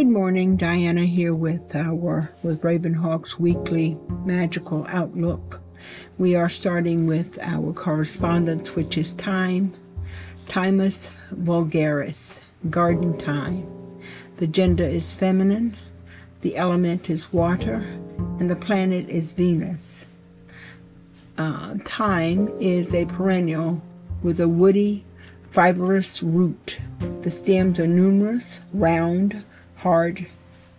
Good morning, Diana here with our with Ravenhawk's weekly magical outlook. We are starting with our correspondence, which is thyme, Thymus vulgaris, garden thyme. The gender is feminine, the element is water, and the planet is Venus. Uh, thyme is a perennial with a woody, fibrous root. The stems are numerous, round, hard,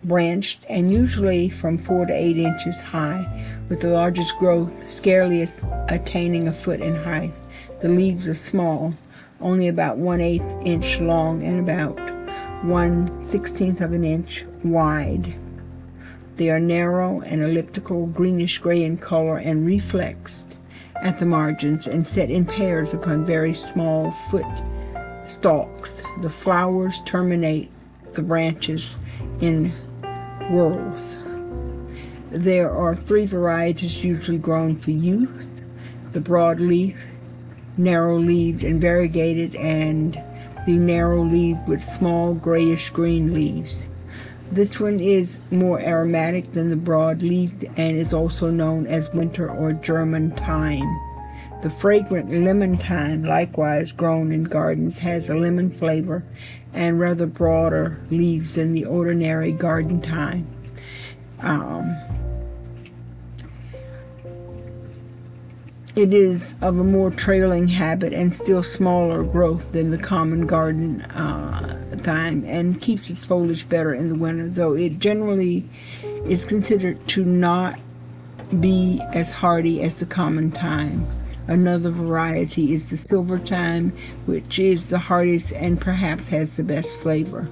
branched, and usually from 4 to 8 inches high, with the largest growth scarcely attaining a foot in height. The leaves are small, only about 1 8 inch long and about 1 16th of an inch wide. They are narrow and elliptical, greenish gray in color, and reflexed at the margins and set in pairs upon very small foot stalks. The flowers terminate the branches in whorls. There are three varieties usually grown for use the broadleaf, narrow leaved, and variegated, and the narrow leaved with small grayish green leaves. This one is more aromatic than the broad-leaved and is also known as winter or German thyme. The fragrant lemon thyme, likewise grown in gardens, has a lemon flavor and rather broader leaves than the ordinary garden thyme. Um, it is of a more trailing habit and still smaller growth than the common garden uh, thyme and keeps its foliage better in the winter, though it generally is considered to not be as hardy as the common thyme. Another variety is the silver thyme, which is the hardest and perhaps has the best flavor.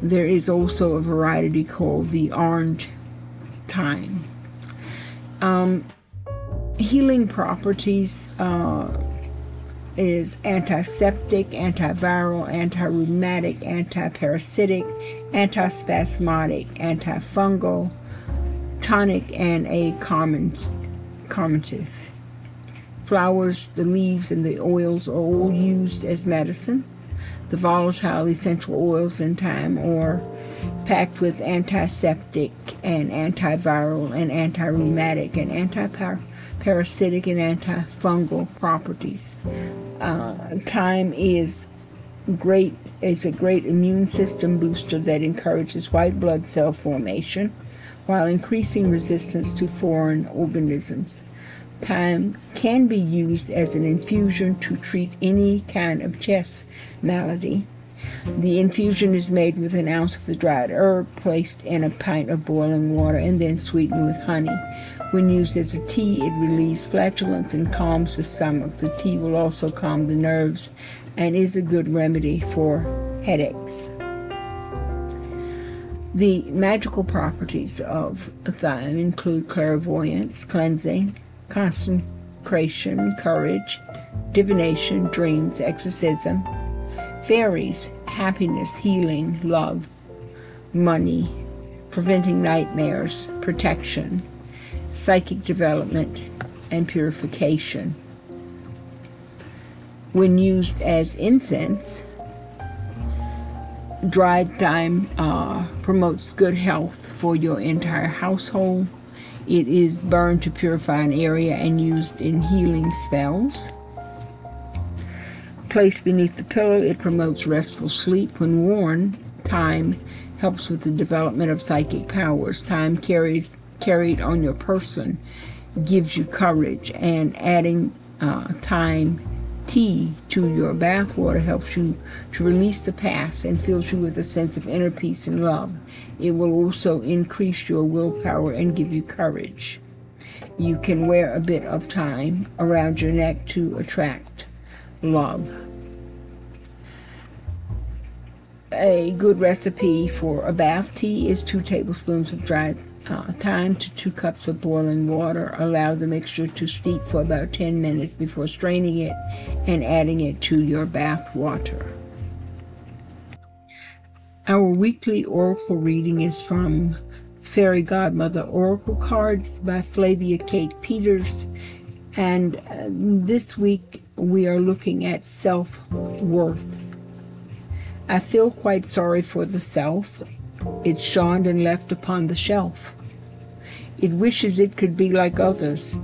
There is also a variety called the orange thyme. Um, healing properties uh, is antiseptic, antiviral, anti-rheumatic, anti-parasitic, antispasmodic, antifungal, tonic, and a common, carminative. Flowers, the leaves, and the oils are all used as medicine. The volatile essential oils in thyme are packed with antiseptic and antiviral and anti-rheumatic and anti-parasitic and antifungal properties. Uh, thyme is great is a great immune system booster that encourages white blood cell formation while increasing resistance to foreign organisms. Thyme can be used as an infusion to treat any kind of chest malady. The infusion is made with an ounce of the dried herb placed in a pint of boiling water and then sweetened with honey. When used as a tea, it relieves flatulence and calms the stomach. The tea will also calm the nerves and is a good remedy for headaches. The magical properties of thyme include clairvoyance, cleansing, consecration, courage, divination, dreams, exorcism, fairies, happiness, healing, love, money, preventing nightmares, protection, psychic development, and purification. When used as incense, dried thyme uh, promotes good health for your entire household it is burned to purify an area and used in healing spells. Placed beneath the pillow, it promotes restful sleep. When worn, thyme helps with the development of psychic powers. Thyme carries carried on your person gives you courage, and adding uh, thyme tea to your bathwater helps you to release the past and fills you with a sense of inner peace and love. It will also increase your willpower and give you courage. You can wear a bit of thyme around your neck to attract love. A good recipe for a bath tea is two tablespoons of dried uh, thyme to two cups of boiling water. Allow the mixture to steep for about 10 minutes before straining it and adding it to your bath water. Our weekly oracle reading is from Faery Godmother Oracle Cards by Flavia Kate Peters. And uh, this week we are looking at self worth. I feel quite sorry for the self It's shunned and left upon the shelf. It wishes it could be like others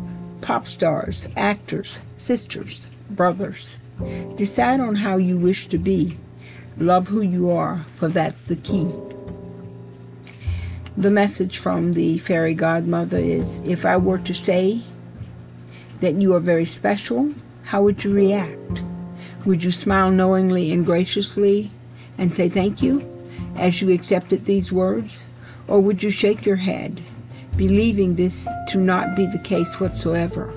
pop stars, actors, sisters, brothers. Decide on how you wish to be. Love who you are, for that's the key. The message from the fairy godmother is if I were to say that you are very special, how would you react? Would you smile knowingly and graciously and say thank you as you accepted these words? Or would you shake your head, believing this to not be the case whatsoever?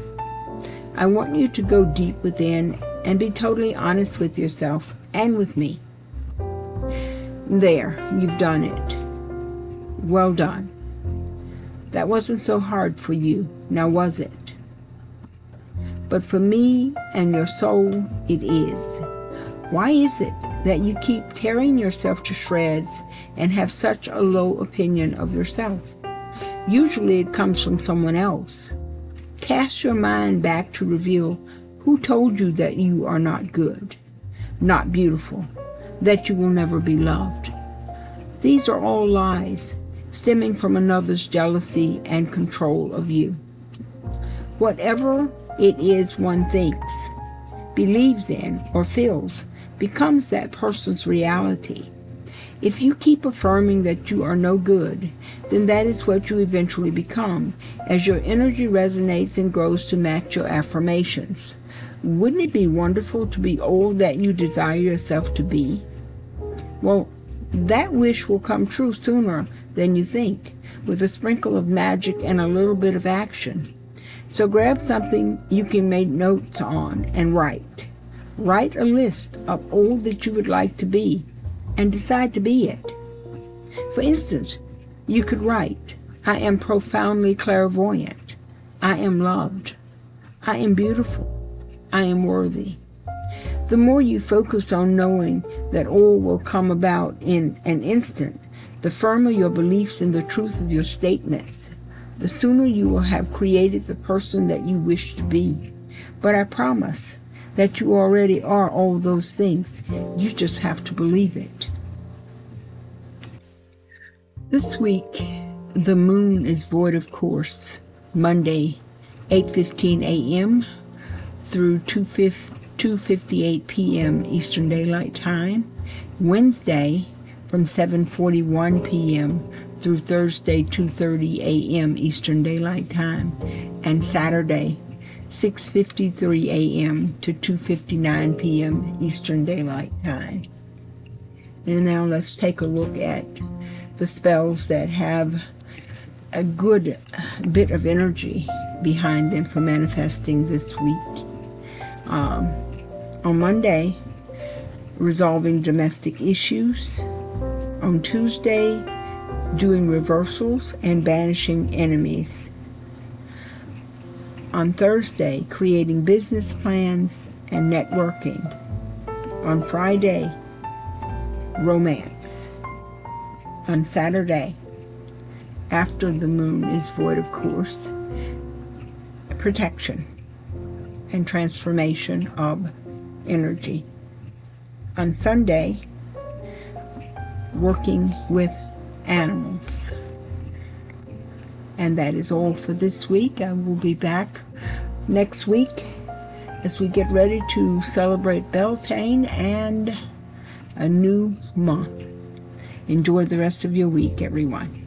I want you to go deep within and be totally honest with yourself and with me. There, you've done it. Well done. That wasn't so hard for you, now was it? But for me and your soul, it is. Why is it that you keep tearing yourself to shreds and have such a low opinion of yourself? Usually it comes from someone else. Cast your mind back to reveal who told you that you are not good, not beautiful, that you will never be loved. These are all lies stemming from another's jealousy and control of you. Whatever it is one thinks, believes in, or feels becomes that person's reality. If you keep affirming that you are no good, then that is what you eventually become as your energy resonates and grows to match your affirmations. Wouldn't it be wonderful to be all that you desire yourself to be? Well, that wish will come true sooner than you think, with a sprinkle of magic and a little bit of action. So grab something you can make notes on and write. Write a list of all that you would like to be and decide to be it. For instance, you could write, I am profoundly clairvoyant. I am loved. I am beautiful. I am worthy. The more you focus on knowing that all will come about in an instant, the firmer your beliefs in the truth of your statements, the sooner you will have created the person that you wish to be. But I promise that you already are all those things. You just have to believe it. This week, the moon is void of course. Monday, 8:15 a.m. through 2:50 2:58 p.m. Eastern Daylight Time, Wednesday from 7:41 p.m. through Thursday 2:30 a.m. Eastern Daylight Time, and Saturday 6:53 a.m. to 2:59 p.m. Eastern Daylight Time. And now let's take a look at the spells that have a good bit of energy behind them for manifesting this week. Um, on Monday, resolving domestic issues. On Tuesday, doing reversals and banishing enemies. On Thursday, creating business plans and networking. On Friday, romance. On Saturday, after the moon is void, of course, protection and transformation of energy. On Sunday, working with animals. And that is all for this week. I will be back next week as we get ready to celebrate Beltane and a new month. Enjoy the rest of your week, everyone.